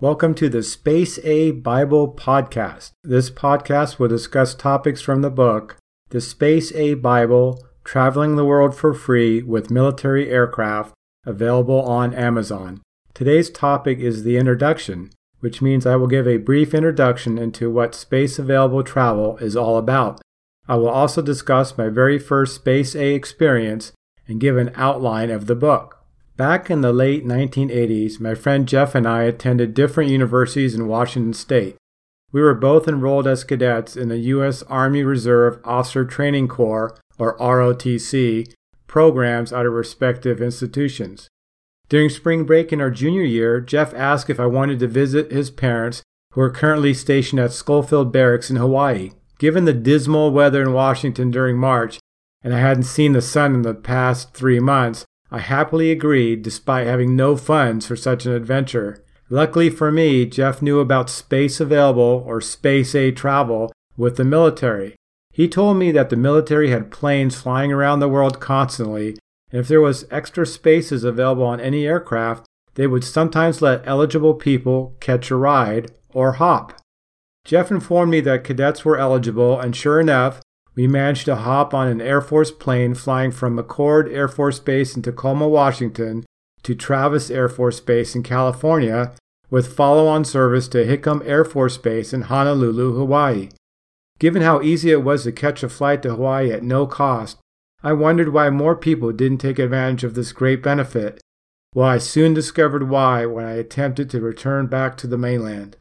Welcome to the Space A Bible Podcast. This podcast will discuss topics from the book, The Space A Bible Traveling the World for Free with Military Aircraft, available on Amazon. Today's topic is the introduction, which means I will give a brief introduction into what space available travel is all about. I will also discuss my very first Space A experience and give an outline of the book. Back in the late 1980s, my friend Jeff and I attended different universities in Washington state. We were both enrolled as cadets in the U.S. Army Reserve Officer Training Corps, or ROTC, programs at our respective institutions. During spring break in our junior year, Jeff asked if I wanted to visit his parents, who are currently stationed at Schofield Barracks in Hawaii. Given the dismal weather in Washington during March, and I hadn't seen the sun in the past three months, I happily agreed despite having no funds for such an adventure. Luckily for me, Jeff knew about space available or space A travel with the military. He told me that the military had planes flying around the world constantly, and if there was extra spaces available on any aircraft, they would sometimes let eligible people catch a ride or hop. Jeff informed me that cadets were eligible, and sure enough, we managed to hop on an Air Force plane flying from McChord Air Force Base in Tacoma, Washington to Travis Air Force Base in California with follow on service to Hickam Air Force Base in Honolulu, Hawaii. Given how easy it was to catch a flight to Hawaii at no cost, I wondered why more people didn't take advantage of this great benefit. Well, I soon discovered why when I attempted to return back to the mainland.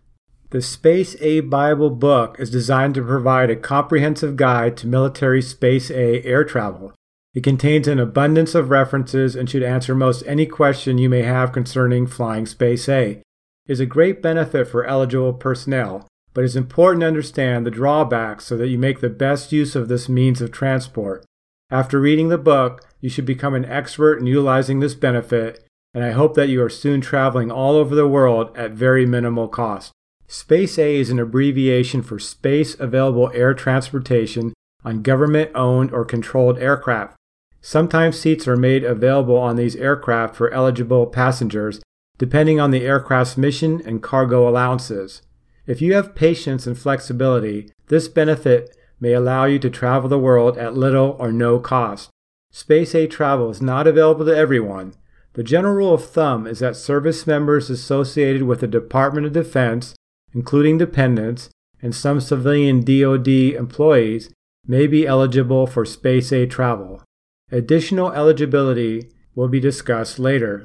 The Space A Bible book is designed to provide a comprehensive guide to military Space A air travel. It contains an abundance of references and should answer most any question you may have concerning flying Space A. It is a great benefit for eligible personnel, but it is important to understand the drawbacks so that you make the best use of this means of transport. After reading the book, you should become an expert in utilizing this benefit, and I hope that you are soon traveling all over the world at very minimal cost. Space A is an abbreviation for Space Available Air Transportation on government owned or controlled aircraft. Sometimes seats are made available on these aircraft for eligible passengers, depending on the aircraft's mission and cargo allowances. If you have patience and flexibility, this benefit may allow you to travel the world at little or no cost. Space A travel is not available to everyone. The general rule of thumb is that service members associated with the Department of Defense including dependents and some civilian DoD employees, may be eligible for Space A travel. Additional eligibility will be discussed later.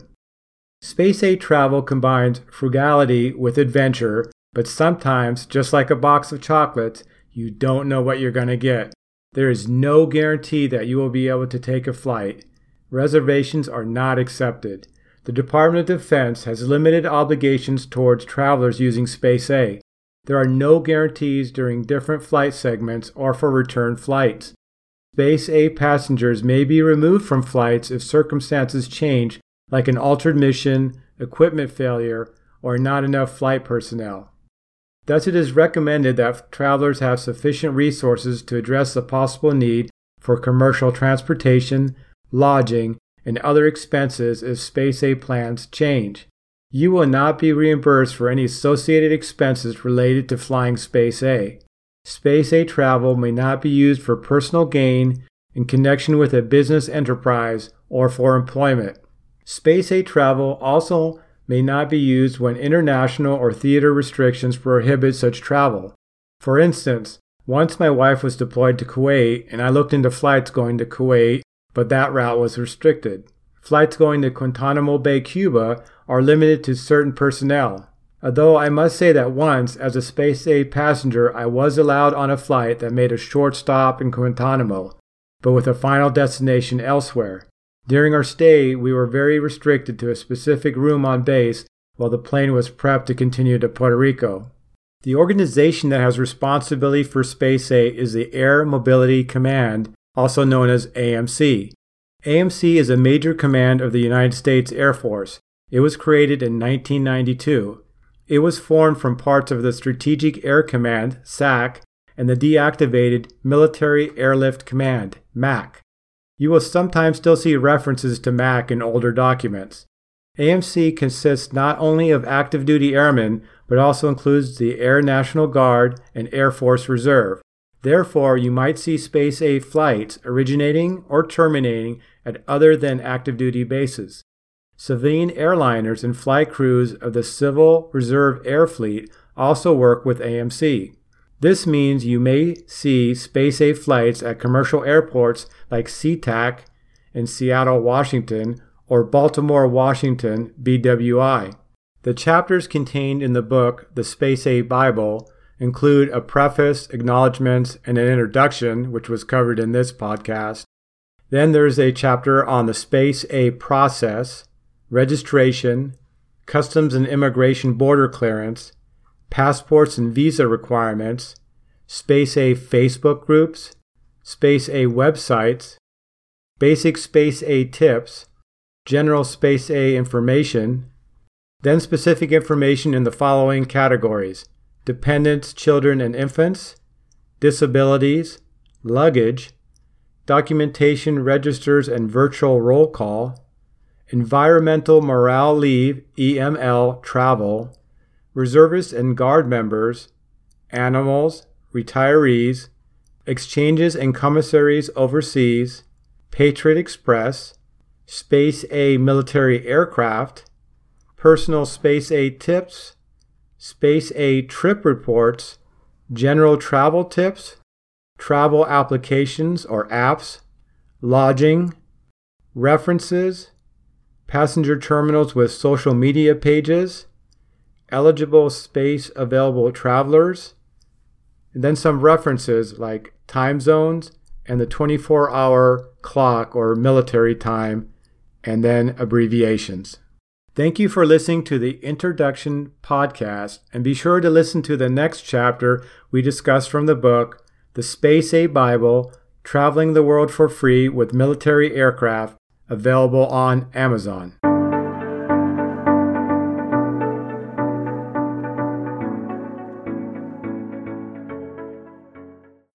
Space A travel combines frugality with adventure, but sometimes, just like a box of chocolates, you don't know what you're going to get. There is no guarantee that you will be able to take a flight. Reservations are not accepted the Department of Defense has limited obligations towards travelers using Space A. There are no guarantees during different flight segments or for return flights. Space A passengers may be removed from flights if circumstances change, like an altered mission, equipment failure, or not enough flight personnel. Thus, it is recommended that travelers have sufficient resources to address the possible need for commercial transportation, lodging, and other expenses if Space A plans change. You will not be reimbursed for any associated expenses related to flying Space A. Space A travel may not be used for personal gain in connection with a business enterprise or for employment. Space A travel also may not be used when international or theater restrictions prohibit such travel. For instance, once my wife was deployed to Kuwait and I looked into flights going to Kuwait but that route was restricted. Flights going to Guantanamo Bay, Cuba are limited to certain personnel. Although I must say that once, as a Space A passenger, I was allowed on a flight that made a short stop in Guantanamo, but with a final destination elsewhere. During our stay, we were very restricted to a specific room on base while the plane was prepped to continue to Puerto Rico. The organization that has responsibility for Space A is the Air Mobility Command, also known as AMC. AMC is a major command of the United States Air Force. It was created in 1992. It was formed from parts of the Strategic Air Command, SAC, and the deactivated Military Airlift Command, MAC. You will sometimes still see references to MAC in older documents. AMC consists not only of active duty airmen, but also includes the Air National Guard and Air Force Reserve. Therefore, you might see Space A flights originating or terminating at other than active duty bases. Civilian airliners and flight crews of the Civil Reserve Air Fleet also work with AMC. This means you may see Space A flights at commercial airports like SeaTac in Seattle, Washington, or Baltimore, Washington, BWI. The chapters contained in the book, The Space A Bible, include a preface, acknowledgments, and an introduction, which was covered in this podcast. Then there's a chapter on the Space A process, registration, customs and immigration border clearance, passports and visa requirements, Space A Facebook groups, Space A websites, basic Space A tips, general Space A information, then specific information in the following categories dependents, children, and infants, disabilities, luggage, documentation registers and virtual roll call, environmental morale leave, EML travel, reservists and guard members, animals, retirees, exchanges and commissaries overseas, Patriot Express, Space A military aircraft, personal Space A tips, Space A trip reports, general travel tips, travel applications or apps, lodging, references, passenger terminals with social media pages, eligible space available travelers, and then some references like time zones and the 24 hour clock or military time, and then abbreviations. Thank you for listening to the introduction podcast, and be sure to listen to the next chapter we discuss from the book, The Space A Bible Traveling the World for Free with Military Aircraft, available on Amazon.